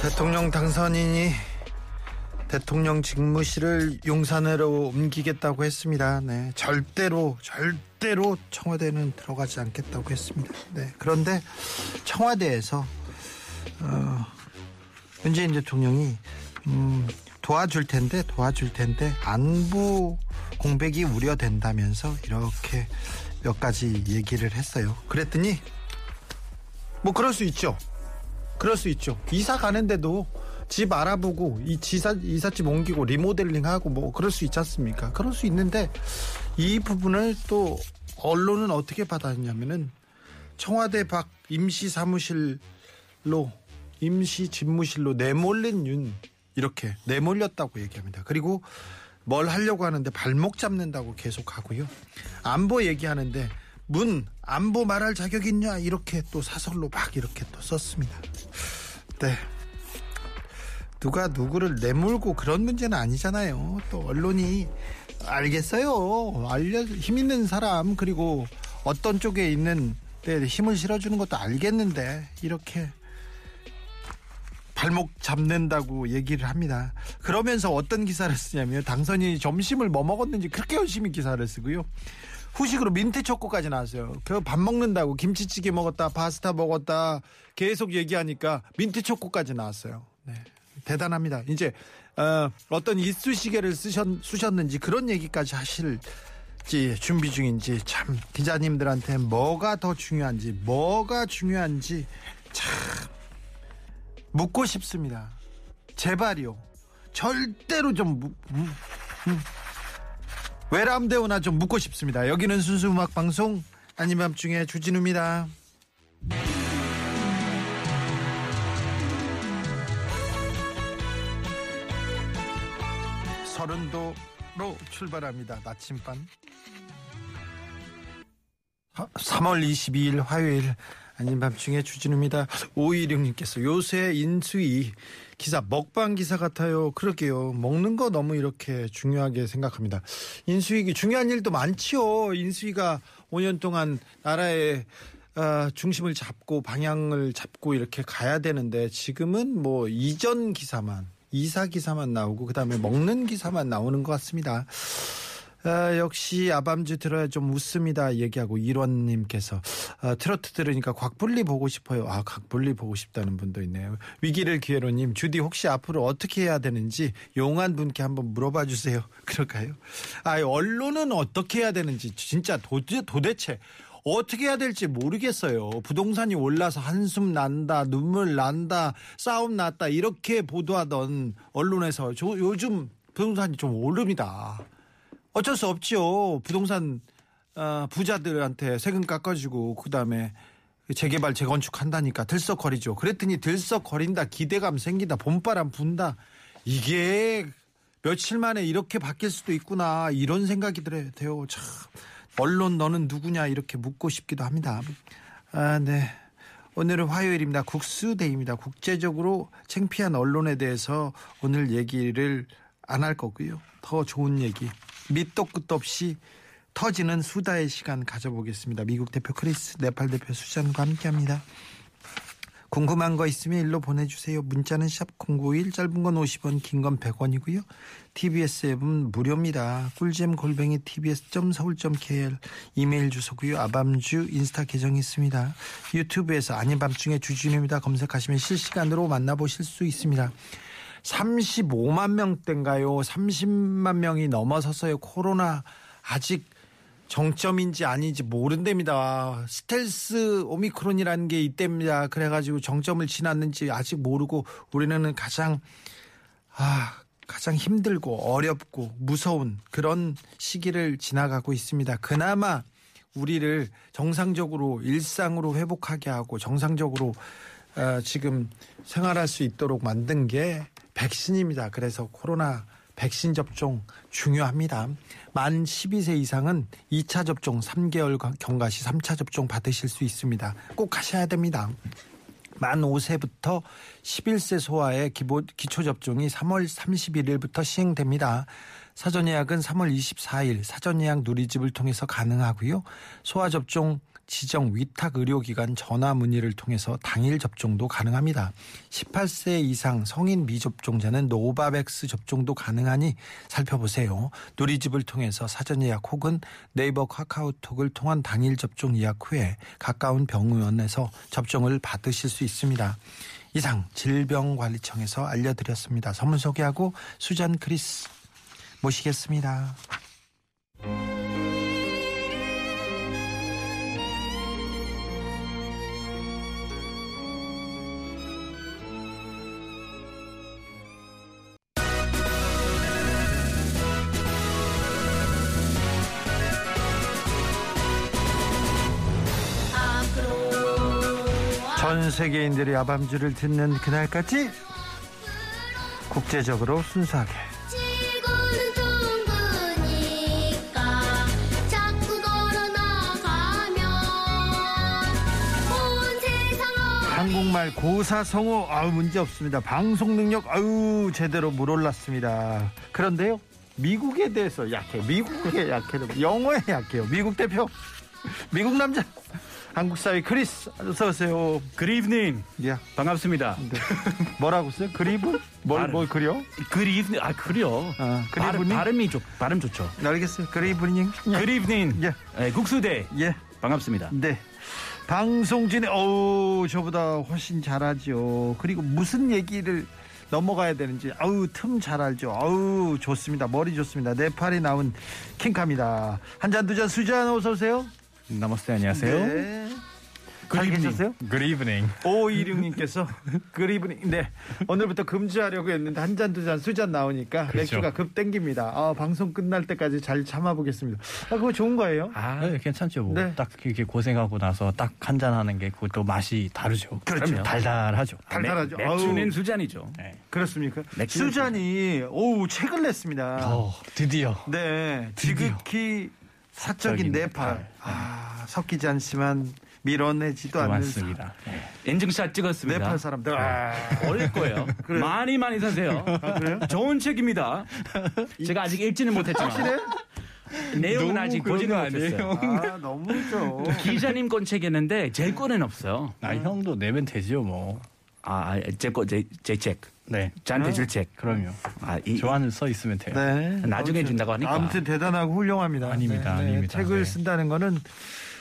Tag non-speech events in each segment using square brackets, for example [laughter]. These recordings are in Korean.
대통령 당선인이 대통령 직무실을 용산으로 옮기겠다고 했습니다. 네, 절대로 절대로 청와대는 들어가지 않겠다고 했습니다. 네, 그런데 청와대에서 어, 문재인 대통령이 음, 도와줄 텐데 도와줄 텐데 안보 공백이 우려된다면서 이렇게 몇 가지 얘기를 했어요. 그랬더니 뭐 그럴 수 있죠. 그럴 수 있죠. 이사 가는데도 집 알아보고 이 지사 이삿집 옮기고 리모델링하고 뭐 그럴 수 있지 않습니까? 그럴 수 있는데 이 부분을 또 언론은 어떻게 받았냐면은 청와대 밖 임시 사무실로 임시 집무실로 내몰린 윤 이렇게 내몰렸다고 얘기합니다. 그리고 뭘 하려고 하는데 발목 잡는다고 계속 하고요. 안보 얘기하는데 문 안보 말할 자격 있냐 이렇게 또 사설로 막 이렇게 또 썼습니다. 네. 누가 누구를 내몰고 그런 문제는 아니잖아요. 또 언론이 알겠어요. 알려 힘 있는 사람 그리고 어떤 쪽에 있는 데 힘을 실어주는 것도 알겠는데 이렇게 발목 잡는다고 얘기를 합니다. 그러면서 어떤 기사를 쓰냐면 당선인이 점심을 뭐 먹었는지 그렇게 열심히 기사를 쓰고요. 후식으로 민트 초코까지 나왔어요. 그 밥 먹는다고 김치찌개 먹었다, 파스타 먹었다 계속 얘기하니까 민트 초코까지 나왔어요. 네. 대단합니다. 이제 어, 어떤 이쑤시개를 쓰셨, 쓰셨는지 그런 얘기까지 하실지 준비 중인지 참 기자님들한테 뭐가 더 중요한지 뭐가 중요한지 참 묻고 싶습니다. 제발요. 절대로 좀 무, 무, 무, 외람되오나 좀 묻고 싶습니다. 여기는 순수 음악 방송 아닌 밤중에 주진우입니다. 서른도로 출발합니다. 나침반. 3월 22일 화요일 아닌 밤중에 주진우입니다. 516님께서 요새 인수위 기사 먹방 기사 같아요. 그러게요. 먹는 거 너무 이렇게 중요하게 생각합니다. 인수위기 중요한 일도 많지요. 인수위가 5년 동안 나라의 어, 중심을 잡고 방향을 잡고 이렇게 가야 되는데 지금은 뭐 이전 기사만 이사 기사만 나오고 그다음에 먹는 기사만 나오는 것 같습니다. 아, 역시 아밤주 들어야 좀 웃습니다. 얘기하고 일원님께서 아, 트로트 들으니까 곽불리 보고 싶어요. 아, 곽불리 보고 싶다는 분도 있네요. 위기를 기회로님, 주디 혹시 앞으로 어떻게 해야 되는지 용한 분께 한번 물어봐 주세요. [laughs] 그럴까요? 아, 언론은 어떻게 해야 되는지 진짜 도대, 도대체 어떻게 해야 될지 모르겠어요. 부동산이 올라서 한숨 난다, 눈물 난다, 싸움 났다 이렇게 보도하던 언론에서 저, 요즘 부동산이 좀 오릅니다. 어쩔 수 없지요. 부동산 어, 부자들한테 세금 깎아주고 그다음에 재개발 재건축 한다니까 들썩거리죠. 그랬더니 들썩거린다 기대감 생긴다 봄바람 분다 이게 며칠 만에 이렇게 바뀔 수도 있구나 이런 생각이 들어요. 참 언론 너는 누구냐 이렇게 묻고 싶기도 합니다. 아, 네. 오늘은 화요일입니다. 국수데이입니다. 국제적으로 창피한 언론에 대해서 오늘 얘기를 안 할 거고요. 더 좋은 얘기 밑도 끝도 없이 터지는 수다의 시간 가져보겠습니다. 미국 대표 크리스, 네팔 대표 수잔과 함께합니다. 궁금한 거 있으면 일로 보내주세요. 문자는 샵 091, 짧은 건 50원, 긴 건 100원이고요. TBS 앱은 무료입니다. 꿀잼 골뱅이 tbs.서울.kr 이메일 주소고요. 아밤주 인스타 계정이 있습니다. 유튜브에서 아닌 밤중에 주진우입니다. 검색하시면 실시간으로 만나보실 수 있습니다. 35만 명대인가요? 30만 명이 넘어섰어요. 코로나 아직 정점인지 아닌지 모른답니다. 스텔스 오미크론이라는 게 이때입니다. 그래가지고 정점을 지났는지 아직 모르고 우리는 가장 아 가장 힘들고 어렵고 무서운 그런 시기를 지나가고 있습니다. 그나마 우리를 정상적으로 일상으로 회복하게 하고 정상적으로 어, 지금 생활할 수 있도록 만든 게 백신입니다. 그래서 코로나 백신 접종 중요합니다. 만 12세 이상은 2차 접종 3개월 경과 시 3차 접종 받으실 수 있습니다. 꼭 하셔야 됩니다. 만 5세부터 11세 소아의 기본, 기초 접종이 3월 31일부터 시행됩니다. 사전 예약은 3월 24일 사전 예약 누리집을 통해서 가능하고요. 소아 접종 지정 위탁 의료기관 전화 문의를 통해서 당일 접종도 가능합니다. 18세 이상 성인 미접종자는 노바백스 접종도 가능하니 살펴보세요. 누리집을 통해서 사전 예약 혹은 네이버 카카오톡을 통한 당일 접종 예약 후에 가까운 병원에서 접종을 받으실 수 있습니다. 이상 질병관리청에서 알려드렸습니다. 선물 소개하고 수잔 크리스 모시겠습니다. 전 세계인들이 아밤주를 듣는 그날까지 국제적으로 순수하게 한국말 고사성어 아우 문제 없습니다. 방송 능력 아우 제대로 물올랐습니다. 그런데요 미국에 대해서 약해. 미국에 약해. 영어에 약해요. 미국 대표 미국 남자 한국 사회 크리스 어서 오세요. 그리브닝 야 반갑습니다. 네. 뭐라고 써요? 그리브? 뭘, 발음. 뭘 그려? 그리브닝 아 그래요. 아, 발음, 그리브닝? 발음이 좋 발음 좋죠. 알겠어요. 그리브닝. 그리브닝 예. 예, 국수대 예. 반갑습니다. 네. 방송진에 어우 저보다 훨씬 잘하죠. 그리고 무슨 얘기를 넘어가야 되는지 아우 틈 잘 알죠. 아우 좋습니다. 머리 좋습니다. 네팔이 나온 킹카입니다. 한 잔 두 잔 수잔 어서 오세요. 나머스테 안녕하세요. 네. 잘 계셨어요? 그리브닝. 오이룡님께서 그리브닝 네 오늘부터 금지하려고 했는데 한 잔 두 잔 수 잔 나오니까 그렇죠. 맥주가 급 땡깁니다. 아, 방송 끝날 때까지 잘 참아보겠습니다. 아 그거 좋은 거예요? 아 네, 괜찮죠. 뭐. 네. 딱 이렇게 고생하고 나서 딱 한 잔 하는 게 그것도 맛이 다르죠. 그렇죠. 그럼요. 달달하죠. 달달하죠. 맥, 맥주는. 수잔이죠. 네. 그렇습니까? 수잔이 오우 책을 냈습니다. 어, 드디어. 네, 드디어. 지극히 사적인 네팔. 네팔. 아, 섞이지 않지만 밀어내지도 않는 맞습니다. 네. 인증샷 찍었습니다. 네팔 사람들. 아, 어릴 거예요. [laughs] 많이 많이 사세요. 좋은 책입니다. 제가 아직 읽지는 못했지만 내용은 너무 아직 보지는 아니에요? 못했어요. 아 너무죠. 기자님 건 책이었는데 제 거는 없어요. 아, 형도 내면 되지요, 뭐. 아, 제 거 제 제 책. 네. 저한테 줄 책. 그럼요. 아, 이, 조안을 써 있으면 돼요. 네. 나중에 준다고 하니까. 아무튼 대단하고 훌륭합니다. 아닙니다, 아닙니다. 책을 네. 쓴다는 거는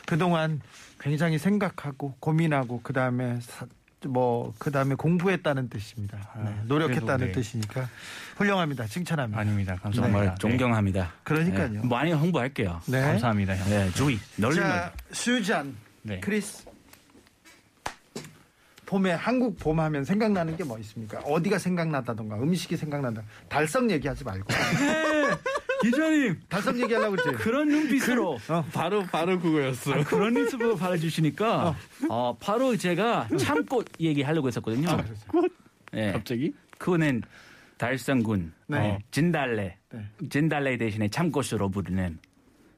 그동안 굉장히 생각하고 고민하고 그 다음에 뭐 그다음에 공부했다는 뜻입니다. 아, 네, 노력했다는 그래도 네. 뜻이니까 훌륭합니다. 칭찬합니다. 아닙니다. 감사합니다. 정말 네. 존경합니다. 그러니까요. 네, 많이 홍보할게요. 네. 감사합니다, 형. 네, 주의 널리 자, 수잔, 네. 크리스. 봄에 한국 봄 하면 생각나는 게 뭐 있습니까? 어디가 생각나다던가 음식이 생각난다. 달성 얘기하지 말고. [laughs] 기자님 달성 얘기하려고 그랬지. 그런 눈빛으로 바로, 바로 그거였어. 아, 그런 눈빛으로 바라 주시니까 어, 바로 제가 참꽃 얘기하려고 했었거든요. 네, 갑자기? 그거는 달성군 네. 어, 진달래 네. 진달래 대신에 참꽃으로 부르는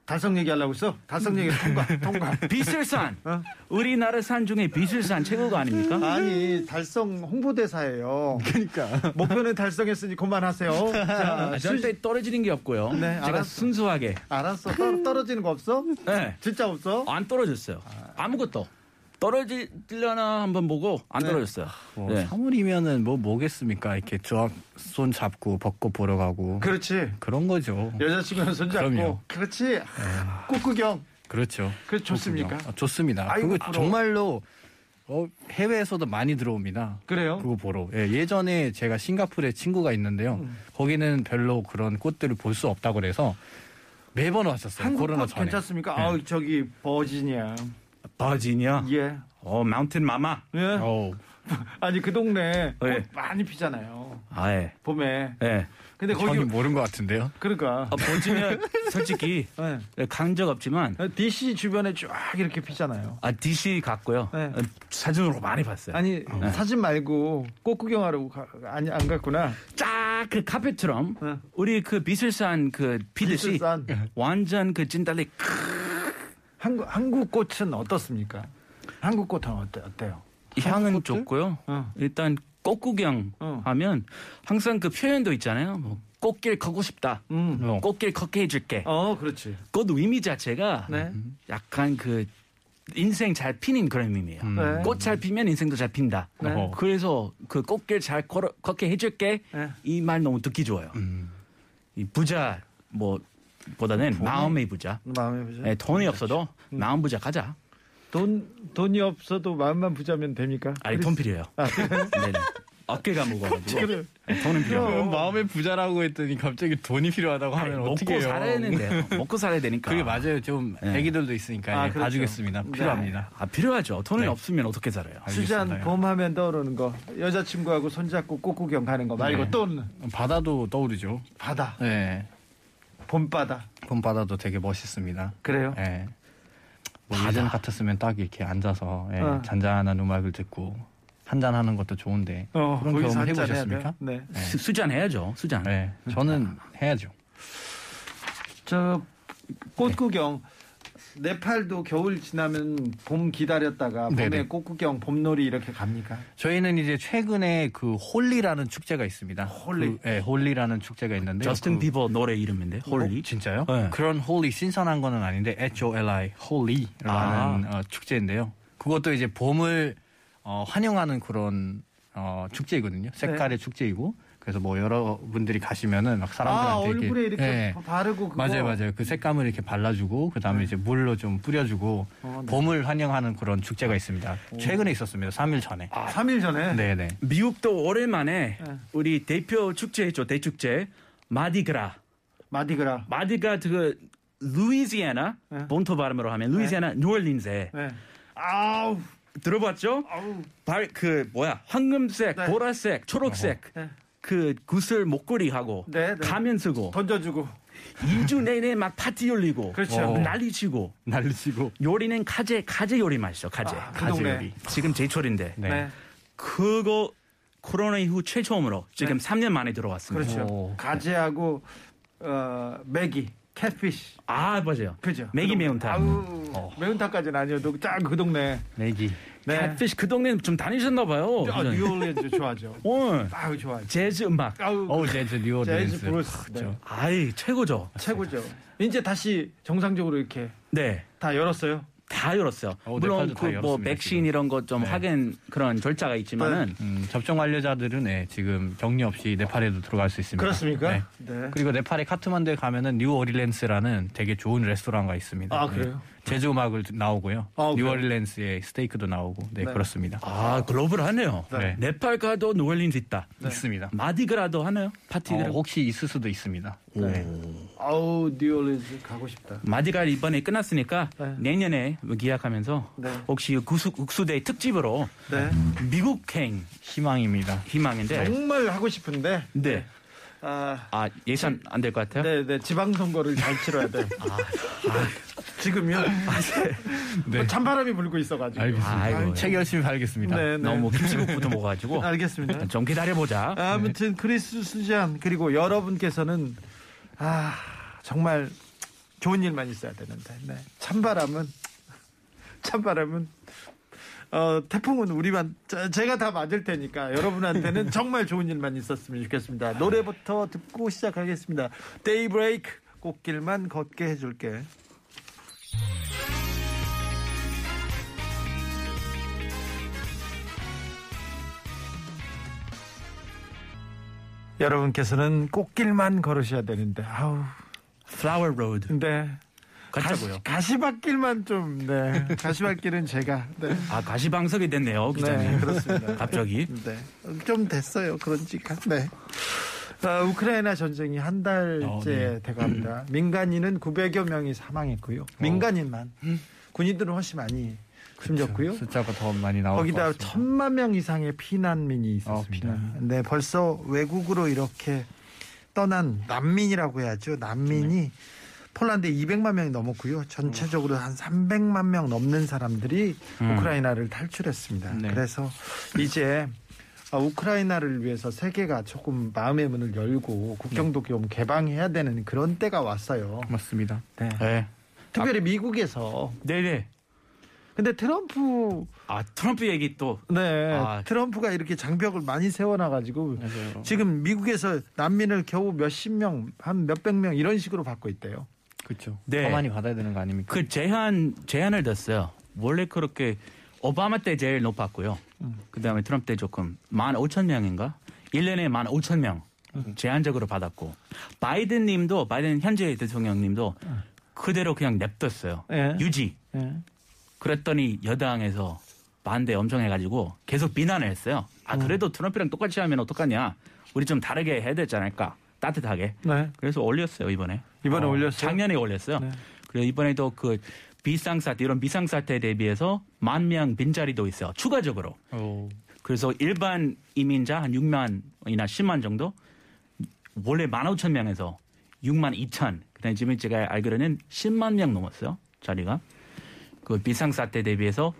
달성 얘기하려고 했어? 달성 얘기 [laughs] 통과, 통과. 비슬산 어? 우리나라 산 중에 비슬산 최고가 아닙니까? [laughs] 아니, 달성 홍보대사예요. 그러니까. 목표는 달성했으니 그만하세요. [laughs] 자, 아, 절대 떨어지는 게 없고요. 네, 제가 알았어. 순수하게 알았어. 떨, 떨어지는 거 없어? 네, 진짜 없어? 안 떨어졌어요. 아무것도 떨어지려나 한번 보고 안 네. 떨어졌어요. 뭐 네. 3월이면은 뭐 뭐겠습니까? 이렇게 조합 손 잡고 벚꽃 보러 가고. 그렇지. 그런 거죠. 여자친구는 손 잡고. 그럼요. 그렇지. 꽃구경. 그렇죠. 그 좋습니까? 아, 좋습니다. 아이고, 그거 부러워. 정말로 어, 해외에서도 많이 들어옵니다. 그래요? 그거 보러. 예, 예전에 제가 싱가포르에 친구가 있는데요. 음. 거기는 별로 그런 꽃들을 볼 수 없다고 그래서 매번 왔었어요. 한국 코로나 꽃 전에. 괜찮습니까? 네. 아우 저기 버지니아. 버지니아, 예. 어 마운틴 마마, 예. 어우, [laughs] 아니 그 동네 꽃 네. 많이 피잖아요. 아, 예. 봄에. 예. 근데 거기 형이 모르는 것 같은데요. 그러니까 어, 보시면 [laughs] 솔직히 네. 간적 없지만 DC 주변에 쫙 이렇게 피잖아요. 아 DC 갔고요. 네. 어, 사진으로 많이 봤어요. 아니 네. 사진 말고 꽃 구경하러 가, 아니 안 갔구나. 쫙 그 카페처럼 네. 우리 그 비슬산 그 피듯이 비슬산. 완전 그 찐달리 한국 한국 꽃은 어떻습니까? 한국 꽃은 어때, 어때요? 향은 꽃들? 좋고요. 어. 일단 꽃구경 어. 하면 항상 그 표현도 있잖아요. 뭐 꽃길 걷고 싶다. 음. 어. 꽃길 걷게 해줄게. 어, 그렇지. 꽃 의미 자체가 네. 약간 그 인생 잘 피는 그런 의미예요. 음. 네. 꽃잘 피면 인생도 잘 핀다. 네. 어허. 그래서 그 꽃길 잘 걸어, 걷게 해줄게. 네. 이말 너무 듣기 좋아요. 음. 이 부자 뭐 보다는 마음의 부자. 마음에 부자. 네, 돈이 없어도 음. 마음 부자 가자. 돈 돈이 없어도 마음만 부자면 됩니까? 아니 돈 필요해요. 네. 어깨가 [laughs] 무거워가지고. 네, 돈은 필요해요. 마음의 부자라고 했더니 갑자기 돈이 필요하다고 하면 먹고 어떻게 해요? 살아야 되는데 먹고 살아야 되니까. 그게 맞아요. 좀 네. 애기들도 있으니까 아, 예, 그렇죠. 봐주겠습니다. 네. 필요합니다. 아 필요하죠. 돈이 네. 없으면 어떻게 살아요? 수잔 알겠습니다. 봄하면 떠오르는 거 여자친구하고 손잡고 꽃구경 가는 거 말고 네. 또는 바다도 떠오르죠. 바다 네. 봄바다 봄바다도 되게 멋있습니다. 그래요? 예. 뭐 예전 같았으면 딱 이렇게 앉아서 예, 어. 잔잔한 음악을 듣고 한잔 하는 것도 좋은데 어, 그런 경험 해보셨습니까? 네. 네. 수- 수잔 해야죠. 수잔. 네. 저는 해야죠. 저 꽃구경 네팔도 겨울 지나면 봄 기다렸다가 봄에 네네. 꽃구경 봄놀이 이렇게 갑니까? 저희는 이제 최근에 그 Holi라는 축제가 있습니다. Holi? 그, 네, Holi라는 축제가 있는데 저스틴 비버 노래 이름인데 Holy. 어, 진짜요? 네. 그런 holy 신성한 거는 아닌데 H-O-L-I Holi라는 어, 축제인데요. 그것도 이제 봄을 어, 환영하는 그런 어, 축제이거든요. 색깔의 축제이고 그래서 뭐 여러분들이 가시면은 막아 사람들한테 얼굴에 이렇게 네. 바르고 그거 맞아요, 맞아요. 그 색감을 이렇게 발라주고 그 다음에 이제 물로 좀 뿌려주고 어, 네. 봄을 환영하는 그런 축제가 있습니다. 최근에 있었습니다. 3일 전에. 아, 3일 전에 네, 네. 미국도 오랜만에 네. 우리 대표 축제 있죠. 대축제 마디그라. 마디그라 마디가 그 루이지애나 네. 본토 발음으로 하면 루이지애나 뉴올린즈에 네. 아우 들어봤죠? 아우 발 그 뭐야 황금색, 네. 보라색, 초록색 네. 그 구슬 목걸이 하고 네, 네. 가면 쓰고 던져주고 2주 내내 막 파티 열리고 그렇죠. 어. 난리 치고 날리시고. 요리는 가재 가재 요리 맛있어 가재 아, 그 가재 동네. 요리 지금 제철인데 네. 네. 그거 코로나 이후 최초음으로 지금 네. 3년 만에 들어왔습니다. 그렇죠 오. 가지하고 어, 메기 catfish 아 맞아요. 그죠 메기 그. 매운탕. 아우 어. 매운탕까지는 아니어도 쫙그 동네 내기. 네. catfish 그 동네 좀 다니셨나 봐요. 아, 그죠? 뉴올리언즈 좋아하죠 어, 아우 좋아 재즈 음악. 아우 어우, 재즈 뉴올리언스. 재즈 블루스 네. 아이 최고죠. 최고죠 이제 다시 정상적으로 이렇게 네. 다 열었어요 다 열었어요. 어, 물론 네팔도 다 그 뭐 열었습니다, 백신. 이런 것 좀 네. 확인 그런 절차가 있지만은 음, 접종 완료자들은 네, 지금 격리 없이 네팔에도 들어갈 수 있습니다. 그렇습니까 네. 네. 그리고 네팔의 카트만두에 가면은 뉴올리언스라는 되게 좋은 레스토랑가 있습니다. 아, 그래요? 재즈 음악을 나오고요. 아? 뉴올리언스에 스테이크도 나오고, 네, 네. 그렇습니다. 아 글로벌하네요. 네. 네팔 가도 뉴올리언즈 있다. 있습니다. Mardi Gras도 하나요? 어, 파티를 혹시 있을 수도 있습니다. 네. 아우 뉴올리언즈 가고 싶다 Mardi Gras 이번에 끝났으니까 네. 내년에 뭐 기약하면서 네. 혹시 구수 국수대 특집으로 네 미국행 희망입니다. 희망인데 정말 하고 싶은데 네. 아 아 예산 안 될 것 같아요. 네, 네, 지방선거를 잘 치러야 돼. 아, 지금요? 뭐 찬바람이 불고 있어가지고. 알겠습니다. 아이고. 책 열심히 팔겠습니다. 네, 네. 너무 김치국부터 먹어가지고 [laughs] 알겠습니다. 좀 기다려보자. 아무튼 크리스 수잔 그리고 여러분께서는 아 정말 좋은 일만 있어야 되는데 네. 찬바람은 [laughs] 찬바람은 어, 태풍은 우리만 저- 제가 다 맞을 테니까 여러분한테는 [laughs] 정말 좋은 일만 있었으면 좋겠습니다. 노래부터 듣고 시작하겠습니다. 데이브레이크 꽃길만 걷게 해줄게. 여러분께서는 꽃길만 걸으셔야 되는데 아우 Flower Road 근데 가자고요. 가시, 가시밭길만 좀 네. [laughs] 가시밭길은 제가 네. 아 가시방석이 됐네요 기자님. 네, 그렇습니다. 갑자기. 네. 좀 됐어요. 그런 지가. 네. 아, 우크라이나 전쟁이 한 달째 어, 네. 돼갑니다. [clears throat] 민간인은 900여 명이 사망했고요. 민간인만. 군인들은 훨씬 많이 숨졌고요. 숫자가 더 많이 것 거기다. 천만 명 이상의 피난민이 있었습니다. 어, 피난민. 네, 벌써 외국으로 이렇게 떠난 난민이라고 해야죠. 난민이 네. 폴란드에 200만 명이 넘었고요. 전체적으로 한 300만 명 넘는 사람들이 음. 우크라이나를 탈출했습니다. 네. 그래서 이제 아, 우크라이나를 위해서 세계가 조금 마음의 문을 열고 국경도 좀 개방해야 되는 그런 때가 왔어요. 맞습니다. 네. 네. 특별히 미국에서 네네. 근데 트럼프 아 트럼프 얘기 또 네 아. 트럼프가 이렇게 장벽을 많이 세워놔 가지고 맞아요. 지금 미국에서 난민을 겨우 몇십 명, 한 몇백 명 이런 식으로 받고 있대요. 그렇죠. 네. 더 많이 받아야 되는 거 아닙니까? 그 제한 제한을 뒀어요. 원래 그렇게 오바마 때 제일 높았고요. 그 다음에 트럼프 때 조금 만 오천 명인가? 1년에 만 오천 명 제한적으로 받았고 바이든 님도 바이든 현재 대통령 님도 그대로 그냥 냅뒀어요. 예. 유지. 예. 그랬더니 여당에서 반대 엄청 해가지고 계속 비난을 했어요. 아 그래도 트럼프랑 똑같이 하면 어떡하냐? 우리 좀 다르게 해야 되지 않을까? 따뜻하게. 네. 그래서 올렸어요 이번에. 이번에 어, 올렸어요? 작년에 올렸어요. 네. 그리고 이번에도 그 비상 사태 이런 비상 사태에 대비해서 만 명 빈자리도 있어요. 추가적으로. 오. 그래서 일반 이민자 한 6만이나 10만 정도 원래 1만 5천 명에서 6만 2천 그다음에 지금 제가 알기로는 10만 명 넘었어요 자리가 그 비상 사태 대비해서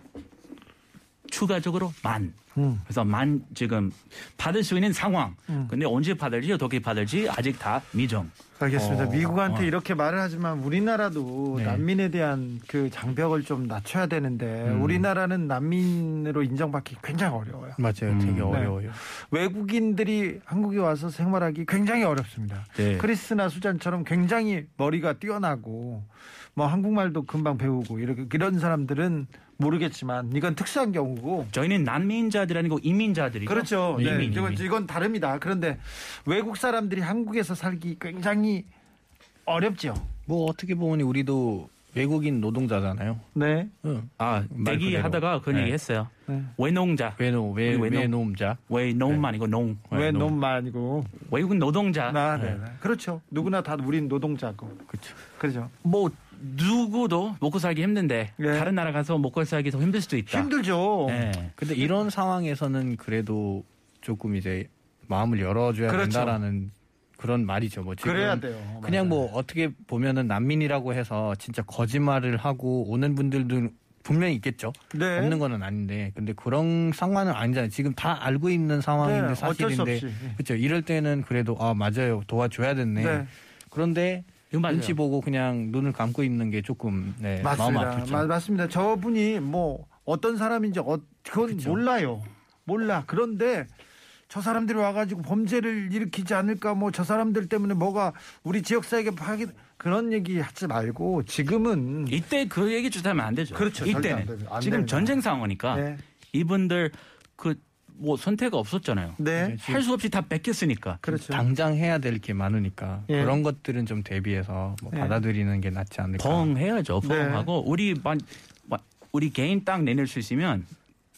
추가적으로 만 음. 그래서 만 지금 받을 수 있는 상황 음. 근데 언제 받을지 어떻게 받을지 아직 다 미정 알겠습니다. 어, 미국한테 어. 이렇게 말을 하지만 우리나라도 네. 난민에 대한 그 장벽을 좀 낮춰야 되는데 우리나라는 난민으로 인정받기 굉장히 어려워요. 맞아요. 되게 음. 어려워요. 외국인들이 한국에 와서 생활하기 굉장히 어렵습니다. 네. 크리스나 수잔처럼 굉장히 머리가 뛰어나고 뭐 한국말도 금방 배우고 이렇게 이런 사람들은 모르겠지만 이건 특수한 경우고 저희는 난민자들 아니고 이민자들이죠 그렇죠. 네, 이민, 이건, 이민. 이건 다릅니다. 그런데 외국 사람들이 한국에서 살기 굉장히 어렵죠. 뭐 어떻게 보면 우리도 외국인 노동자잖아요. 네. 응. 아말 대기하다가 그런 그대로. 얘기 했어요 네. 외농자 외노 외 우리 외노. 외노음자. 왜 농만 아니고 농 놈만 아니고 외국인 노동자 나, 네. 네. 그렇죠. 누구나 다 우린 노동자고. 그렇죠. 그렇죠. 뭐 누구도 먹고 살기 힘든데 예. 다른 나라 가서 먹고 살기 더 힘들 수도 있다. 힘들죠. 네. 근데 이런 상황에서는 그래도 조금 이제 마음을 열어줘야 그렇죠. 된다라는 그런 말이죠. 뭐 지금 그래야 돼요. 그냥 맞아요. 뭐 어떻게 보면은 난민이라고 해서 진짜 거짓말을 하고 오는 분들도 분명히 있겠죠. 네. 없는 거는 아닌데 근데 그런 상황은 아니잖아요. 지금 다 알고 있는 상황인데 네, 사실인데 없이. 네. 그렇죠. 이럴 때는 그래도 아 맞아요 도와줘야 됐네. 네. 그런데. 눈치 보고 그냥 눈을 감고 있는 게 조금 네, 마음 맞습니다. 아프죠. 마- 맞습니다. 저분이 뭐 어떤 사람인지 어, 그건 그쵸. 몰라요. 몰라. 그런데 저 사람들이 와가지고 범죄를 일으키지 않을까 뭐 저 사람들 때문에 뭐가 우리 지역 사회에 파기 그런 얘기 하지 말고 지금은 이때 그 얘기 주하면 안 되죠. 그렇죠. 이때는 지금 됩니다. 전쟁 상황이니까 네. 이분들 그 뭐 선택 없었잖아요. 네. 할 수 없이 다 뺏겼으니까. 그렇죠. 당장 해야 될 게 많으니까 예. 그런 것들은 좀 대비해서 뭐 예. 받아들이는 게 낫지 않을까. 펑 해야죠. 펑 네. 하고 우리 만 마- 우리 개인 땅 내낼 수 있으면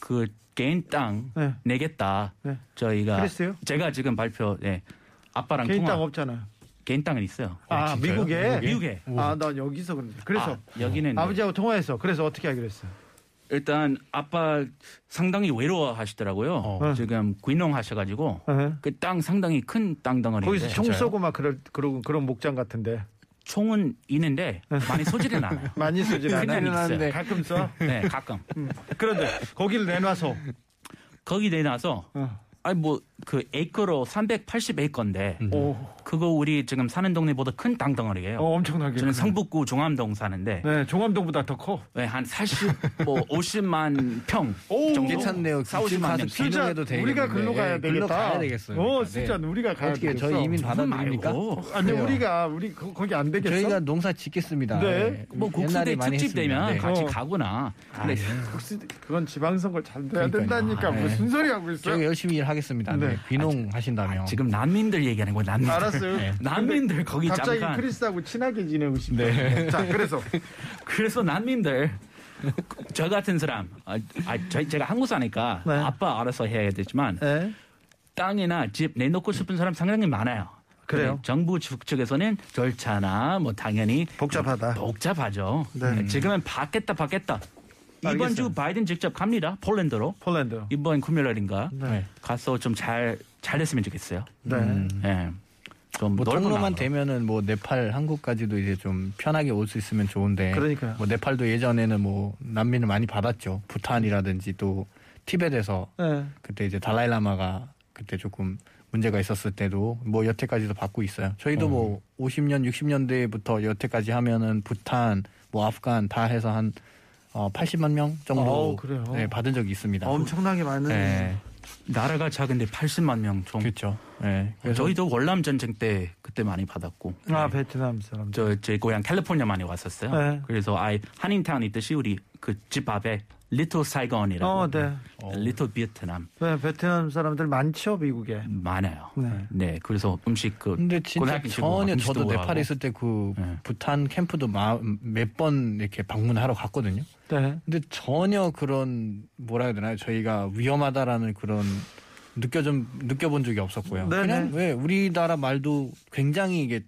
그 개인 땅 네. 내겠다. 네. 저희가 그랬어요? 제가 지금 발표 네. 아빠랑 개인 통화 땅 없잖아요. 개인 땅은 있어요. 아, 진짜요? 미국에? 미국에. 아, 난 여기서 그런데. 그래서 아, 여기는 네. 아버지하고 통화했어. 그래서 어떻게 하기로 했어요? 일단 아빠 상당히 외로워하시더라고요. 어. 지금 귀농하셔가지고 어. 그땅 상당히 큰 땅 덩어리인데 거기서 총 쏘고 막 그럴 그런 그런 목장 같은데 총은 있는데 많이 쏘지는 않아요. [laughs] 많이 쏘지 않아요. 그냥 있어요. 가끔 써. 네, 가끔. 그런데 거기를 내놔서 거기 내놔서 어. 아니 뭐 그 에이커로 380 에이커인데 오, 그거 우리 지금 사는 동네보다 큰 땅 덩어리예요. 어, 엄청나게. 저는. 성북구 종암동 사는데 네, 종암동보다 더 커. 네, 한 40, 뭐 [laughs] 50만 평 오, 정도. 괜찮네요. 4, 50만 가서 명. 비- 비농해도 되겠는데. 우리가 글로 가야 예, 되겠다. 글로 가야 되겠어요. 어, 그러니까. 진짜 네. 우리가 가야 어떻게 되겠어. 저희 이민 받아들입니까? 아니. 우리가 우리 거, 거기 안 되겠어? 저희가 농사 짓겠습니다. 네. 예. 뭐 국수대 특집. 되면 네. 같이 어. 가구나. 근데 혹시 그건 지방선거 잘 돼야. 된다니까 아, 네. 무슨 소리 하고 있어? 저희가 열심히 일하겠습니다. 네. 네. 귀농 하신다며. 지금 난민들 얘기하는 거야, 난민들. 알았어요. 네. 난민들 거기 갑자기 잠깐. 크리스하고 친하게 지내고 싶네. 자, 그래서 [laughs] 그래서 난민들 저 같은 사람, 아, 아, 저, 제가 한국 사니까 네. 아빠 알아서 해야 되지만 네. 땅이나 집 내놓고 싶은 사람 상당히 많아요. 그래요? 네, 정부 측- 측에서는 절차나 뭐 당연히 복잡하다. 복잡하죠. 네. 지금은 받겠다 받겠다 이번 알겠어요. 주 바이든 직접 갑니다. 폴란드로. 폴란드. 이번 금요일인가 네. 가서 좀 잘 잘 됐으면 좋겠어요. 네. 예. 좀 뭐 통로만. 되면은 뭐 네팔 한국까지도 이제 좀 편하게 올 수 있으면 좋은데 그러니까요. 뭐 네팔도 예전에는 뭐 난민을 많이 받았죠 부탄이라든지 또 티벳에서 네. 그때 이제 달라이라마가 그때 조금 문제가 있었을 때도 뭐 여태까지도 받고 있어요. 저희도 뭐 50년 60년대부터 여태까지 하면은 부탄 뭐 아프간 다 해서 한 어, 80만 명 정도 어, 그래요? 네, 받은 적이 있습니다. 엄청나게 많은. 네, 나라가 작은데 80만 명 좀. 그렇죠. 네, 그래서 저희도 월남 전쟁 때 그때 많이 받았고. 아 베트남 사람. 저제 고향 캘리포니아 많이 왔었어요. 네. 그래서 아이 한인타운 있듯이 우리 그 집 앞에 리틀 사이건이라고. 어, 네. 리틀 베트남 네, 베트남 사람들 많죠 미국에. 많아요. 네. 네. 그래서 음식 그 근데 진짜 전혀 저도. 네팔에 있을 때그 네. 부탄 캠프도 몇 번 이렇게 방문하러 갔거든요. 네. 근데 전혀 그런 뭐라 해야 되나요? 저희가 위험하다라는 그런 느껴 좀 느껴본 적이 없었고요. 네네. 그냥 왜 우리나라 말도 굉장히 이게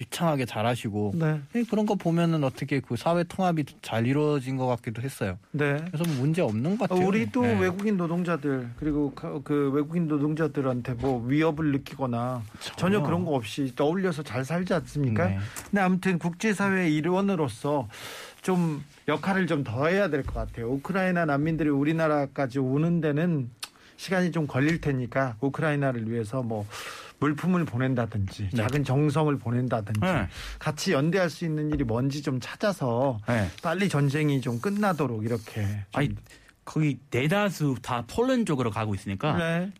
유창하게 잘하시고 네. 그런 거 보면은 어떻게 그 사회 통합이 잘 이루어진 것 같기도 했어요. 네. 그래서 뭐 문제 없는 것 같아요. 우리도 네. 외국인 노동자들 그리고 그- 그 외국인 노동자들한테 뭐 위협을 느끼거나 전혀 그런 거 없이 떠올려서 잘 살지 않습니까? 네. 근데 아무튼 국제사회 일원으로서 좀 역할을 좀 더 해야 될 것 같아요. 우크라이나 난민들이 우리나라까지 오는 데는 시간이 좀 걸릴 테니까 우크라이나를 위해서 뭐 물품을 보낸다든지 작은 정성을 보낸다든지 네. 같이 연대할 수 있는 일이 뭔지 좀 찾아서 네. 빨리 전쟁이 좀 끝나도록 이렇게 좀 아니 거기 대다수 다 폴란드 쪽으로 가고 있으니까 네.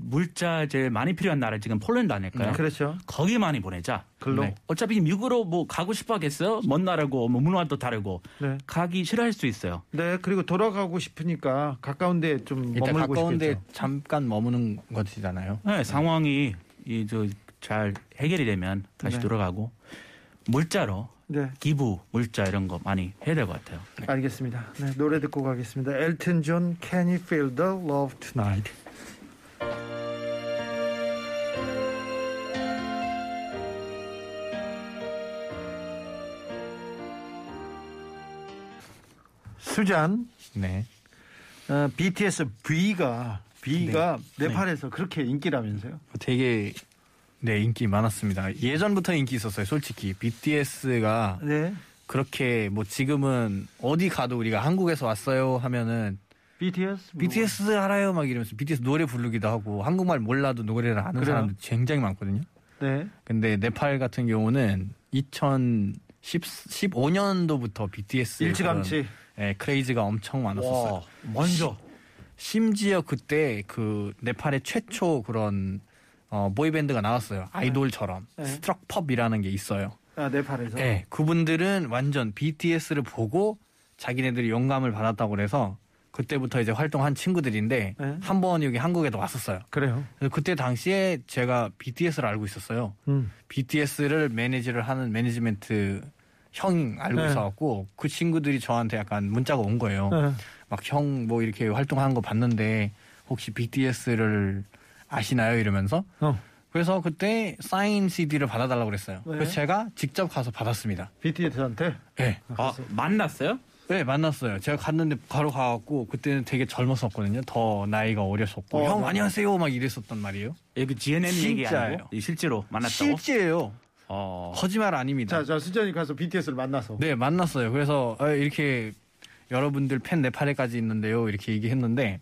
물자 제일 많이 필요한 나라 지금 폴란드 아닐까요? 그렇죠. 거기 많이 보내자. 글로? 네. 어차피 미국으로 뭐 가고 싶어 하겠어요? 먼 나라고 뭐 문화도 다르고 네. 가기 싫어할 수 있어요. 네, 그리고 돌아가고 싶으니까 가까운데 좀 일단 머물고 가까운데 싶겠죠. 잠깐 머무는 것이잖아요. 네, 상황이 이제 잘 해결이 되면 다시 네. 돌아가고 물자로 네, 기부 물자 이런 거 많이 해야 될 것 같아요. 알겠습니다. 네, 노래 듣고 가겠습니다. 엘튼 존, Can You Feel the Love Tonight? 수잔, 네. 어, BTS V가 V가 네 팔에서 그렇게 인기라면서요? 되게 네 인기 많았습니다. 예전부터 인기 있었어요. 솔직히 BTS가 네, 그렇게 뭐 지금은 어디 가도 우리가 한국에서 왔어요 하면은 BTS, 뭐. BTS 알아요 막 이러면서 BTS 노래 부르기도 하고 한국말 몰라도 노래를 아는 그래요? 사람들 굉장히 많거든요. 네, 근데 네팔 같은 경우는 2015년도부터 BTS 일찌감치. 네, craze가 엄청 많았었어요. 먼저 심지어 그때 그 네팔의 최초 그런 어, boy band가 나왔어요. 아이돌처럼 네. 스트럭펍이라는 게 있어요. 아, 네팔에서. 네, 그분들은 완전 BTS를 보고 자기네들이 영감을 받았다고 그래서 그때부터 이제 활동한 친구들인데 네. 한번 여기 한국에도 왔었어요. 그래요. 그때 당시에 제가 BTS를 알고 있었어요. 음. BTS를 manage를 하는 management 형 알고 네. 있어갖고 그 친구들이 저한테 약간 문자가 온 거예요. 네. 막형 뭐 이렇게 활동하는 거 봤는데 혹시 BTS를 아시나요? 이러면서 어. 그래서 그때 사인 CD를 받아달라고 그랬어요. 네. 그래서 제가 직접 가서 받았습니다. BTS한테. 네. 아, 만났어요? 네, 만났어요. 제가 갔는데 바로 가갖고 그때는 되게 젊었었거든요. 더 나이가 어렸었고 어, 형 네. 안녕하세요 막 이랬었단 말이에요. 여기 GNN 얘기. 아니고 이 실제로 만났다고? 실제예요. 어. 거짓말 아닙니다. 자, 자, 수전이 가서 BTS를 만나서. 네, 만났어요. 그래서 어, 이렇게 여러분들 팬 네팔에까지 있는데요. 이렇게 얘기했는데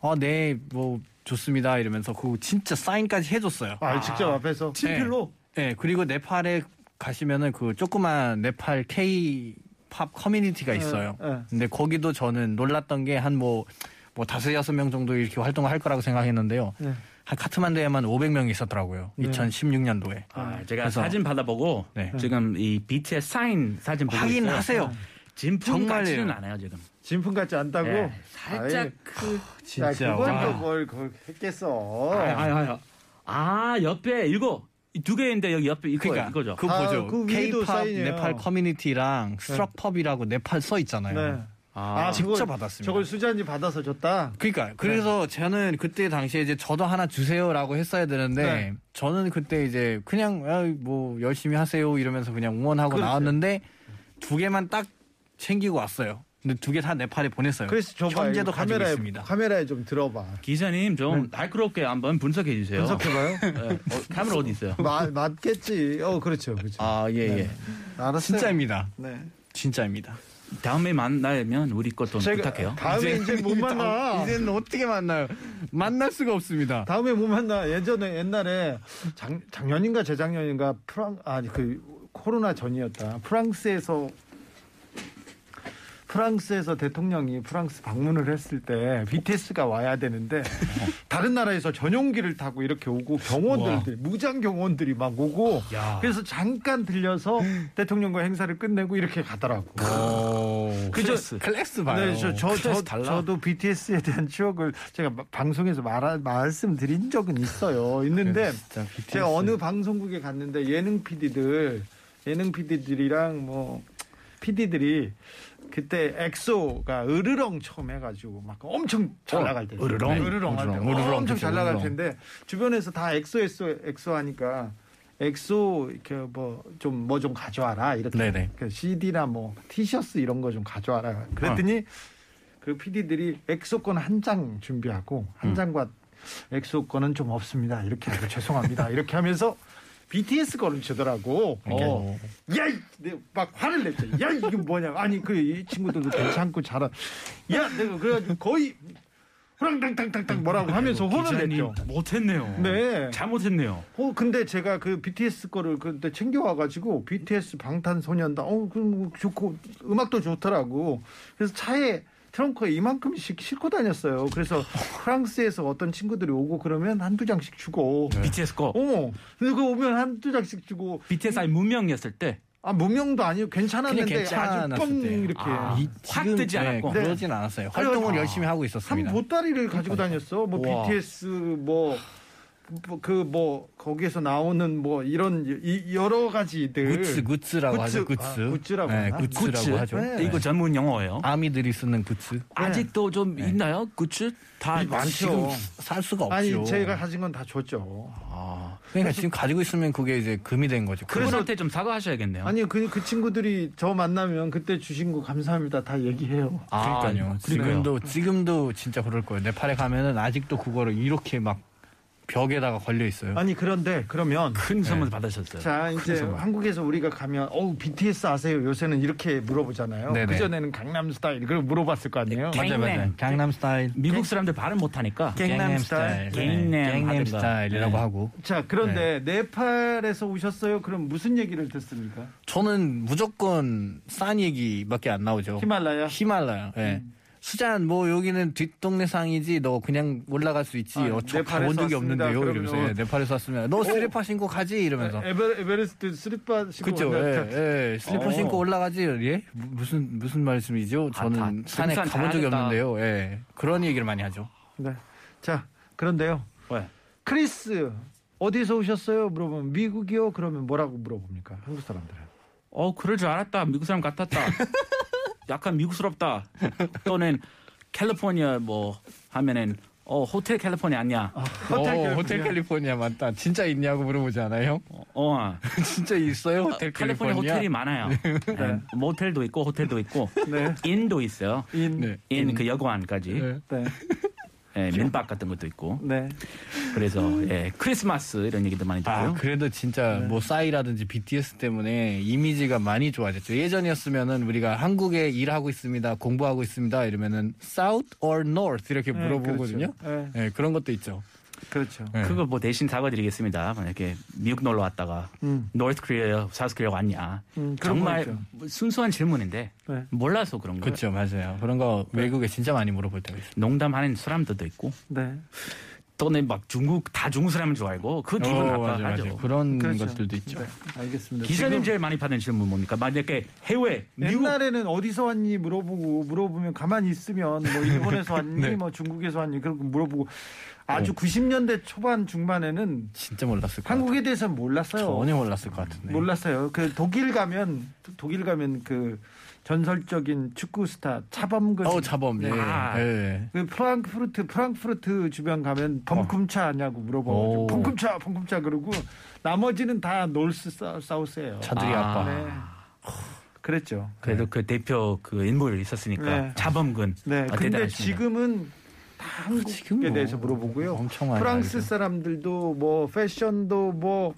어, 네, 뭐 좋습니다. 이러면서 그 진짜 사인까지 해줬어요. 아, 직접 앞에서. 친필로? 네, 그리고 네팔에 가시면은 그 조그만 네팔 K 팝 커뮤니티가 있어요. 네, 네. 근데 거기도 저는 놀랐던 게 한 뭐뭐 다섯 여섯 명 정도 이렇게 활동을 할 거라고 생각했는데요. 네. 한 카트만두에만 500명이 있었더라고요. 네. 2016년도에. 아, 제가 그래서- 사진 받아보고 네. 지금 이 BTS 사인 사진 보고. 확인하세요. 진품 정말요. 같지는 않아요 지금. 진품 같지 않다고? 네, 살짝 아이, 그 자, 진짜, 그건 와. 또 뭘 했겠어. 아, 아, 아, 아 옆에 이거 이 두 개인데 여기 옆에 이거 그러니까 이거죠. 그거 아, 보죠. 그 K-pop 사인이에요. 네팔 커뮤니티랑 스트럭펍이라고 네팔 써 있잖아요. 네. 아, 직접 그걸- 받았습니다. 저걸 수잔이 받아서 줬다. 그러니까 그래서 저는 그때 당시에 이제 저도 하나 주세요라고 했어야 되는데 네. 저는 그때 이제 그냥 아, 뭐 열심히 하세요 이러면서 그냥 응원하고 그렇죠. 나왔는데 두 개만 딱 챙기고 왔어요. 근데 두 개 다 네팔에 보냈어요. 그래서 줘봐. 현재도 가지고 카메라에 있습니다. 카메라에 좀 들어봐. 기자님 좀 날카롭게 한번 분석해 주세요. 분석해봐요. 네. 어, 카메라 어디 있어요? 마, 맞겠지. 어 그렇죠, 그렇죠. 아, 예, 예. 알았어요. 진짜입니다. 네. 진짜입니다. 다음에 만나면 우리 것도 부탁해요. 다음에 이제 못 만나. 이제는 어떻게 만나요? 만날 수가 없습니다. 다음에 못 만나. 예전에 옛날에 작, 작년인가 재작년인가 프랑 아니 그 코로나 전이었다. 프랑스에서 프랑스에서 대통령이 프랑스 방문을 했을 때 BTS가 와야 되는데 다른 나라에서 전용기를 타고 이렇게 오고 경호원들 무장 경호원들이 막 오고 야. 그래서 잠깐 들려서 대통령과 행사를 끝내고 이렇게 가더라고. 그저 클래스. 클래스 봐요. 네, 저, 저, 저, 달라. 저도 BTS에 대한 추억을 제가 마- 방송에서 말, 말씀드린 적은 있어요. 있는데 BTS. 제가 어느 방송국에 갔는데 예능 PD들, 예능 PD들이랑 뭐 PD들이 그때 엑소가 으르렁 처음 해가지고 막 엄청 잘 어, 나갈 때 으르렁? 네, 으르렁 할 때 엄청 잘 나갈. 텐데 주변에서 다 엑소 엑소 엑소 하니까 엑소 이렇게 뭐 좀 뭐좀 가져와라 이렇게 네네. 그 CD나 뭐 티셔츠 이런 거 좀 가져와라 그랬더니 그 PD들이 엑소 건 한 장 준비하고 한 장과 엑소 거는 좀 없습니다 이렇게 죄송합니다 이렇게 하면서 BTS 거를 주더라고. 어. 야, 이- 내가 막 화를 냈죠. 야, 이게 뭐냐. 아니, 그이 친구들도 괜찮고 잘하. 야, 내가 그래가지고 거의 후랑당당당당 뭐라고 하면서 혼을 냈죠. 못했네요. 네. 잘못했네요. 어, 근데 제가 그 BTS 거를 그때 챙겨와가지고 BTS 방탄소년단, 어, 그뭐 좋고 음악도 좋더라고. 그래서 차에 트렁크에 이만큼씩 싣고 다녔어요. 그래서 프랑스에서 어떤 친구들이 오고 그러면 한두 장씩 주고. BTS 거. 어, 근데 그 오면 한두 장씩 주고. BTS 아니 무명이었을 때 아, 무명도 아니고 괜찮았는데 그냥 아주 괜찮았을 뻥 때. 이렇게. 아. 이- 확 지금, 뜨지 네, 않았고. 그러진 않았어요. 활동을 아. 열심히 하고 한 있었습니다. 보따리를 가지고 다녔어. 뭐 우와. BTS 뭐 그뭐 거기에서 나오는 뭐 이런 이- 여러 가지들 굿즈, 굿즈라고 굿즈, 하죠. 굿즈. 아, 굿즈라고 네? 굿즈라고 굿즈. 하죠. 네. 이거 전문 용어예요. 아미들이 쓰는 굿즈. 아직도 좀 있나요? 굿즈? 다 많죠. 지금 살 수가 없죠. 아니 제가 가진 건 다 줬죠. 아, 그러니까 지금 가지고 있으면 그게 이제 금이 된 거죠. 그분한테 좀 사과하셔야겠네요. 아니 그, 그 친구들이 저 만나면 그때 주신 거 감사합니다 다 얘기해요. 아, 그러니까요. 지금도 지금도 진짜 그럴 거예요. 네팔에 가면은 아직도 그거를 이렇게 막 벽에다가 걸려 있어요. 아니 그런데 그러면 큰 선물 받으셨어요. 자 이제 한국에서 우리가 가면 어우 BTS 아세요? 요새는 이렇게 물어보잖아요. 네네. 그 전에는 강남 스타일 그걸 물어봤을 거 아니에요. 갱- 맞아요, 맞아요. 강남 스타일. 미국 사람들 발음 못 하니까 갱남 스타일. 갱남 네, 갱남 하든가. 스타일이라고 네. 하고. 자 그런데 네팔에서 오셨어요? 그럼 무슨 얘기를 듣습니까? 저는 무조건 산 얘기밖에 안 나오죠. 히말라야. 히말라야. 예. 수잔 뭐 여기는 뒷동네 산이지 너 그냥 올라갈 수 있지. 아, 어, 저 가본 적이. 없는데요. 이러면서 어. 예, 네팔에서 왔으면 너 슬리퍼 신고 가지 이러면서. 에베, 에베레스트 슬리퍼 신고. 왔는데 예, 예. 슬리퍼 어. 신고 올라가지. 예? 무- 무슨 무슨 말씀이죠? 아, 저는 다 산에 가본 적이 잘하겠다. 없는데요. 예. 그런 얘기를 많이 하죠. 네. 자 그런데요. 왜? 크리스 어디서 오셨어요? 물어보면 미국이요. 그러면 뭐라고 물어봅니까? 한국 사람들은. 어, 그럴 줄 알았다. 미국 사람 같았다. [laughs] 약간 미국스럽다. 또는 캘리포니아 뭐 하면은 어, 호텔 캘리포니아 아니야. 호텔 오, 캘리포니아. 호텔 캘리포니아 맞다. 진짜 있냐고 물어보지 않아요? 어. [laughs] 진짜 있어요? 호텔 캘리포니아 캘리포니아. 호텔이 많아요. 네. 모텔도 있고 호텔도 있고 네. inn도 있어요. inn. 네. inn 그 여관까지 네. 네. 예, 민박 같은 것도 있고 네. 그래서 예, 크리스마스 이런 얘기도 많이 아, 들어요. 그래도 진짜 뭐 싸이라든지 BTS 때문에 이미지가 많이 좋아졌죠. 예전이었으면은 우리가 한국에 일하고 있습니다, 공부하고 있습니다 이러면은 South or North 이렇게 네, 물어보거든요. 그렇죠. 네, 그런 것도 있죠. 그렇죠. 네. 그거 뭐 대신 사과드리겠습니다. 만약에 미국 놀러 왔다가 음. North Korea, South Korea 왔냐? 음, 정말. 순수한 질문인데 네. 몰라서 그런 거예요. 그렇죠, 맞아요. 그런 거 외국에 진짜 많이 물어볼 때가 있어요. 농담하는 사람들도 있고 네. 또는 막 중국 다 중국 줄 알고 그 기분 어. 맞아요. 그런 그렇죠. 것들도 있죠. 네. 알겠습니다. 기자님 제일 많이 받는 질문 뭡니까? 만약에 해외 미국 옛날에는 어디서 왔니 물어보고 물어보면 가만히 있으면 뭐 일본에서 [laughs] 왔니 네. 뭐 중국에서 왔니 그런 거 물어보고 아주 90년대 초반 중반에는 진짜 몰랐을 것 한국에 대해서는 몰랐어요. 전혀 몰랐을 것 같은데. 몰랐어요. 그 독일 가면 독일 가면 그 전설적인 축구 스타 차범근 어, 자범. 예. 아. 예. 그 프랑크푸르트 프랑크푸르트 주변 가면 펑금차 하냐고 물어보고 오. 펑금차 펑금차 그러고 나머지는 다 놀스 사- 사우스예요. 차들이 아. 아빠. 네. 그랬죠. 그래도 그 대표 그 인물 있었으니까 네. 자범군. 네. 아, 근데 대단하십니다. 지금은 다 한국에 지금 뭐 대해서 물어보고요. 엄청 많이 프랑스 알죠. 사람들도 뭐 패션도 뭐.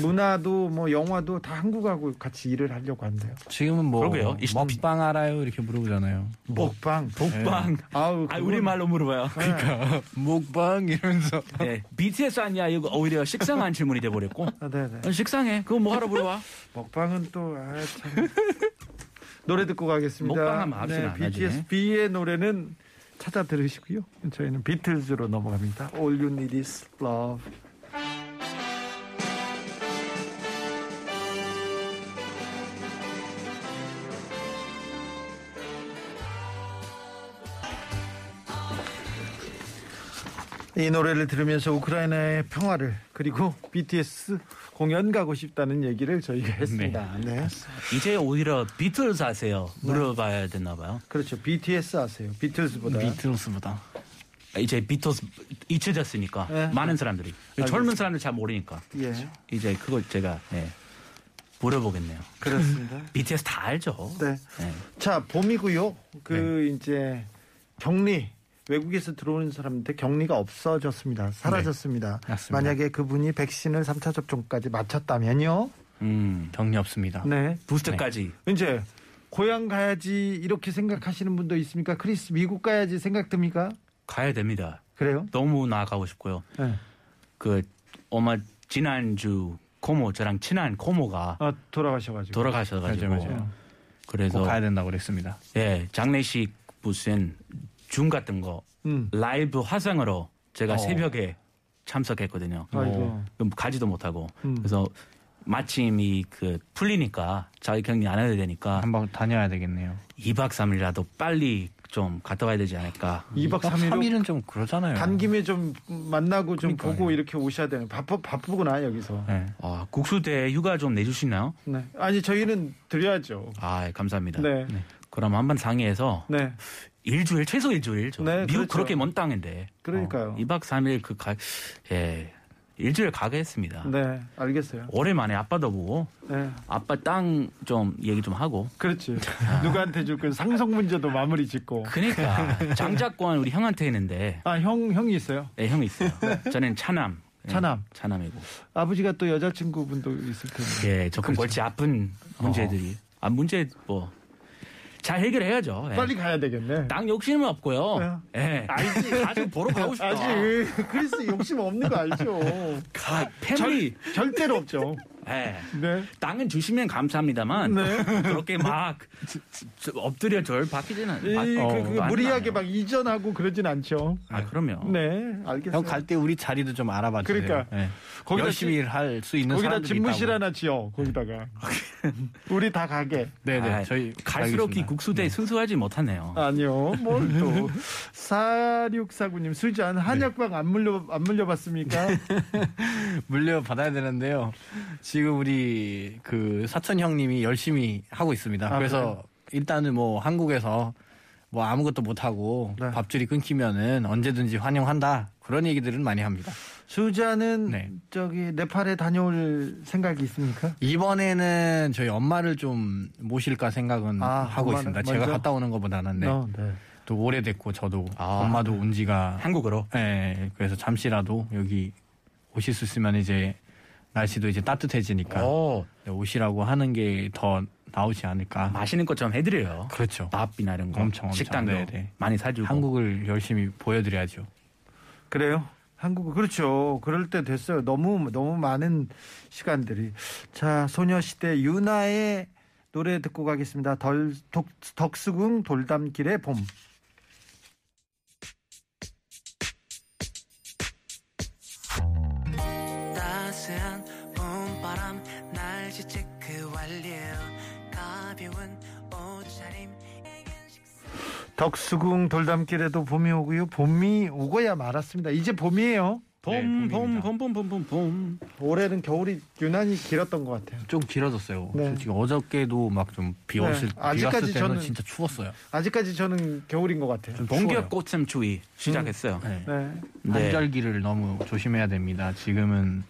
문화도 뭐 영화도 다 한국하고 같이 일을 하려고 한대요. 지금은 뭐 그러게요. 이- 먹방 알아요 이렇게 물어보잖아요. 먹방. 복방. 아우 아, 그건- 우리 말로 물어봐요. 그러니까 먹방 이러면서 네. BTS 아니야? 이거 오히려 식상한 질문이 돼 버렸고. 아, 네네. 어, 식상해. 그거 뭐 하러 물어봐? 먹방은 또 아, 참. 노래 듣고 가겠습니다. 먹방하면 합시다, BTS. B의 노래는 찾아 들으시고요. 저희는 비틀즈로 넘어갑니다. All You Need Is Love. 이 노래를 들으면서 우크라이나의 평화를 그리고 BTS 공연 가고 싶다는 얘기를 저희가 했습니다. 네. 이제 오히려 비틀즈 아세요? 물어봐야 되나 봐요. 그렇죠. BTS 아세요. 비틀즈보다. 비틀스보다 이제 비틀즈 잊혀졌으니까 네. 많은 사람들이 젊은 사람들 잘 모르니까 예. 이제 그거 제가 네, 물어보겠네요. 그렇습니다. [laughs] BTS 다 알죠. 네. 네. 자, 봄이고요. 그 이제 격리 외국에서 들어오는 사람한테 격리가 없어졌습니다. 사라졌습니다. 맞습니다. 만약에 그분이 백신을 3차 접종까지 마쳤다면요. 음, 격리 없습니다. 네. 부스터까지 이제 고향 가야지 이렇게 생각하시는 분도 있습니까? 크리스 미국 가야지 생각됩니까? 가야 됩니다. 그래요? 너무 나가고 싶고요. 네. 그 엄마 지난주 고모 저랑 친한 고모가 아, 돌아가셔가지고. 돌아가셔가지고 맞아요, 맞아요. 그래서 꼭 가야 된다고 그랬습니다. 예 장례식 무슨 줌 같은 거 음. 라이브 화상으로 제가 어. 새벽에 참석했거든요. 아이고. 그럼 가지도 못하고 음. 그래서 마침 이 그 풀리니까 자기 격리 안 해도 되니까 한번 다녀야 되겠네요. 2박 3일이라도 빨리 좀 갔다 와야 되지 않을까. 2박 3일로 3일은 좀 그러잖아요. 간 김에 좀 만나고 좀 그러니까요. 보고 이렇게 오셔야 되는 바쁘 바쁘구나 여기서. 네. 아, 국수대 휴가 좀 내주시나요? 네. 아니 저희는 드려야죠. 아 감사합니다. 네. 그럼 한번 상의해서 네. 일주일 최소 일주일 좀. 네, 미국 그렇죠. 그렇게 먼 땅인데 그러니까요. 2박 3일 그 가, 예 일주일 가겠습니다. 네. 알겠어요. 오랜만에 아빠도 보고 네. 아빠 땅 좀 얘기 좀 하고. 그렇지. [laughs] 누구한테 줄 건 상속 문제도 마무리 짓고. 그러니까 장자권 우리 형한테 있는데 아, 형 형이 있어요. 네, 형이 있어요. 저는 차남. 예, 차남. 차남이고. 아버지가 또 여자친구분도 있을 텐데. 예, 조금 골치 아픈 문제들이. 아 문제 뭐 잘 해결해야죠. 예. 빨리 가야 되겠네. 땅 욕심은 없고요. 예. 알지. 아주 보러 가고 싶다. 아직 크리스 욕심 없는 거 알죠. 가, 패밀리. 절, 절대로 없죠. 예. 네. 땅은 주시면 감사합니다,만 네. [laughs] 그렇게 막 엎드려 절 받기지는 그, 어, 그안 무리하게. 막 이전하고 그러진 않죠. 아 그럼요. 네, 알겠어요. 형갈 때 우리 자리도 좀 알아봐 주세요. 그러니까. 네. 거기다 열심히 할 수 있는 거기다 집무실. 하나 지어. 거기다가 [laughs] 우리 다 가게. 네네. 아, 저희 갈수록 이 알겠습니다. 국수대 순수하지 못하네요. 아니요. 뭘 또. [laughs] 4649님, 술잔 한약방 안 물려, 안 물려봤습니까? 물려 받아야 되는데요. 지금 우리 그 사촌 형님이 열심히 하고 있습니다. 아, 그래서 일단은 뭐 한국에서 뭐 아무것도 못 하고 네. 밥줄이 끊기면은 언제든지 환영한다 그런 얘기들은 많이 합니다. 수자는 네. 저기 네팔에 다녀올 생각이 있습니까? 이번에는 저희 엄마를 좀 모실까 생각은 아, 하고 있습니다. 제가 먼저? 갔다 오는 것보다는 네. 어, 네. 또 오래됐고 저도 아. 엄마도 온 지가 한국으로. 네, 그래서 잠시라도 여기 오실 수 있으면 이제 날씨도 이제 따뜻해지니까 오, 네, 오시라고 하는 게 더 나오지 않을까. 맛있는 것좀 해드려요. 그렇죠. 밥이나 이런 거. 엄청, 엄청. 식당도 네, 네. 많이 사주고. 한국을 열심히 보여드려야죠. 그래요? 한국 그렇죠. 그럴 때 됐어요. 너무 너무 많은 시간들이. 자, 소녀시대 유나의 노래 듣고 가겠습니다. 덜 독, 덕수궁 돌담길의 봄. 덕수궁 돌담길에도 봄이 오고요. 봄이 오고야 말았습니다. 이제 봄이에요. 네, 봄, 봄. 봄, 봄, 봄, 봄, 봄. 올해는 겨울이 유난히 길었던 것 같아요. 좀 길어졌어요. 네. 솔직히 어저께도 막 좀비 네. 왔을, 아직까지 저는- 진짜 추웠어요. 아직까지 저는 겨울인 것 같아요. 본격 꽃샘 추위 시작했어요. 네. 네. 네. 한절기를 너무 조심해야 됩니다. 지금은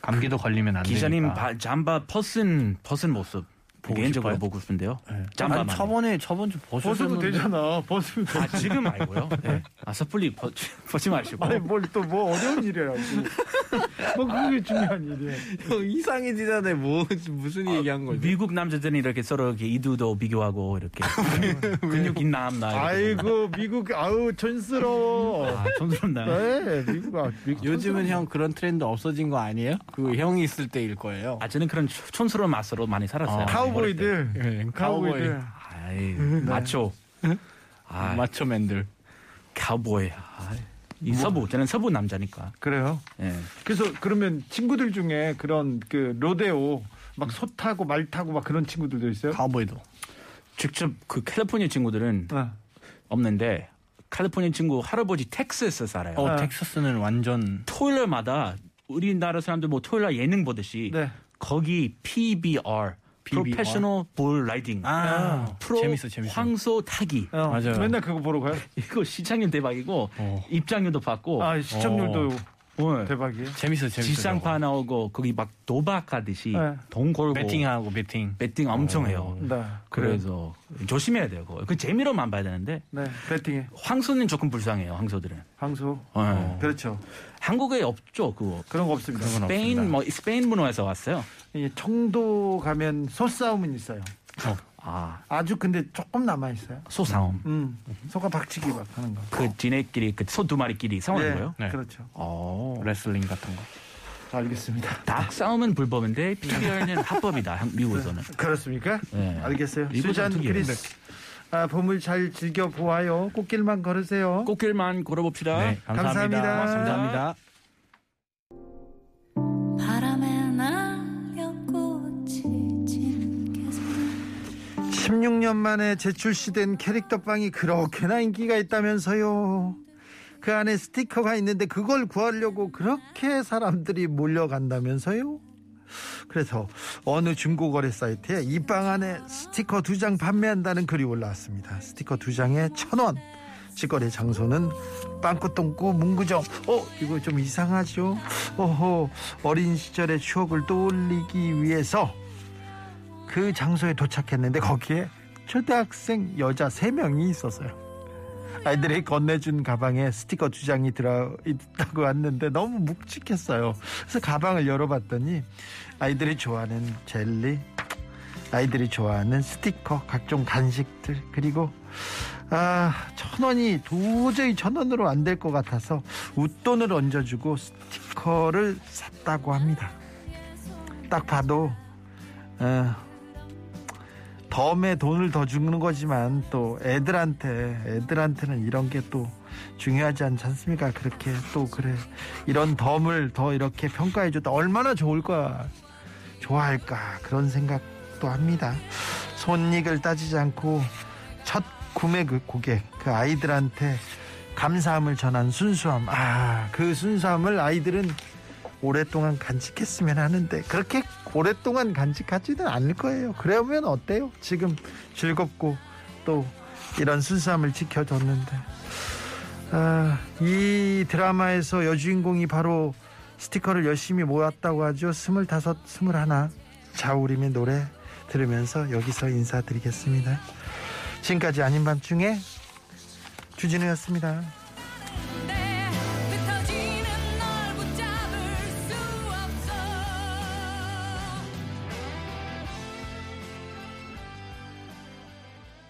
감기도 걸리면 안 기자님 되니까. 바- 잠바 벗은 벗은 모습 개인적으로 싶어요? 보고 싶은데요. 네. 짬바만. 아니, 저번에 저번 주 벗으면 보셨는데 되잖아. 벗으면 돼. 아 지금 말고요. [laughs] 네. 아 섣불리 벗, [laughs] 벗지 마시고. 아니 뭘 또 뭐 어려운 일이라고. 뭐 그게 중요한 일이야. [laughs] 형 이상해지잖아요. 뭐 무슨 얘기한 거죠? 미국 남자들이 이렇게 서로 이렇게 이두도 비교하고 이렇게 근육 있남 나. 이렇게. 아이고 미국 아우 촌스러워. 아, 촌스럽나요? 네, 미국 아 미국 요즘은 형 그런 트렌드 없어진 거 아니에요? 그 형이 있을 때일 거예요. 아 저는 그런 촌- 촌스러운 맛으로 많이 살았어요. 아, 카우보이들. 네, 카우보이들. 아이, 마초. 아, 마초맨들. 카우보이. 아, 이 서부. 저는 서부 남자니까. 그래요. 예. 그래서 그러면 친구들 중에 그런 그 로데오 막 소 타고 말 타고 막 그런 친구들도 있어요. 카우보이도. 직접 그 캘리포니아 친구들은 어. 없는데 캘리포니아 친구 할아버지 텍사스에 살아요. 어, 아. 텍사스는 완전 토요일마다 우리나라 사람들 뭐 토요일 날 예능 보듯이 네. 거기 PBR, PBR? Professional Bull Riding 아, 프로 재밌어, 재밌어. 황소 타기 어, 맞아요. 맨날 그거 보러 가요. [laughs] 이거 시청률 대박이고 어. 입장료도 받고 아 시청률도 어, 대박이에요. 재밌어, 재밌어. 지상파 나오고 거기 막 도박하듯이 네. 돈 걸고 베팅하고 베팅. 베팅 엄청 해요. 네. 그래서 조심해야 돼요. 그거. 그 재미로만 봐야 되는데 네 배팅에 황소는 조금 불쌍해요. 황소들은. 황소. 어. 그렇죠. 한국에 없죠. 그거. 그런 거 없습니다. 그런 건 스페인 없습니다. 뭐 스페인 문화에서 왔어요. 이 청도 가면 소싸움은 있어요. 아 아주 근데 조금 남아 있어요. 소싸움. 음, 소가 박치기 막 하는 거. 그 지네끼리 그 소 두 마리끼리 싸우는 네, 거예요. 네. 그렇죠. 어. 레슬링 같은 거. 알겠습니다. 닭 싸움은 불법인데 PBR는 합법이다. 한- 미국에서는. [laughs] 그렇습니다. 네. 알겠어요. 수잔. 크리스. 아, 봄을 잘 즐겨 보아요. 꽃길만 걸으세요. 꽃길만 걸어봅시다. 네, 감사합니다. 감사합니다. 감사합니다. 바람에 날려 꽃이 진 계속 16년 만에 재출시된 캐릭터 빵이 그렇게나 인기가 있다면서요. 그 안에 스티커가 있는데 그걸 구하려고 그렇게 사람들이 몰려간다면서요. 그래서 어느 중고거래 사이트에 이빵 안에 스티커 두 장 판매한다는 글이 올라왔습니다. 스티커 두 장에 천 원. 직거래 장소는 빵꾸똥꾸 문구점. 어, 이거 좀 이상하죠? 어허, 어린 시절의 추억을 떠올리기 위해서 그 장소에 도착했는데 거기에 초등학생 여자 세명이 있었어요. 아이들이 건네준 가방에 스티커 두 장이 들어있다고 왔는데 너무 묵직했어요. 그래서 가방을 열어봤더니 아이들이 좋아하는 젤리, 아이들이 좋아하는 스티커, 각종 간식들, 그리고 아, 천 원이 도저히 천 원으로 안 될 것 같아서 웃돈을 얹어주고 스티커를 샀다고 합니다. 딱 봐도 어, 덤에 돈을 더 주는 거지만 또 애들한테 애들한테는 이런 게 또 중요하지 않지 않습니까? 그렇게 또 그래 이런 덤을 더 이렇게 평가해 줬다 얼마나 좋을까 좋아할까 그런 생각도 합니다. 손익을 따지지 않고 첫 구매 그 고객 그 아이들한테 감사함을 전한 순수함 아 그 순수함을 아이들은 오랫동안 간직했으면 하는데 그렇게 오랫동안 간직하지는 않을 거예요. 그러면 어때요? 지금 즐겁고 또 이런 순수함을 지켜줬는데 아, 이 드라마에서 여주인공이 바로 스티커를 열심히 모았다고 하죠. 스물다섯, 스물하나 자우림의 노래 들으면서 여기서 인사드리겠습니다. 지금까지 아닌 밤중에 주진우였습니다.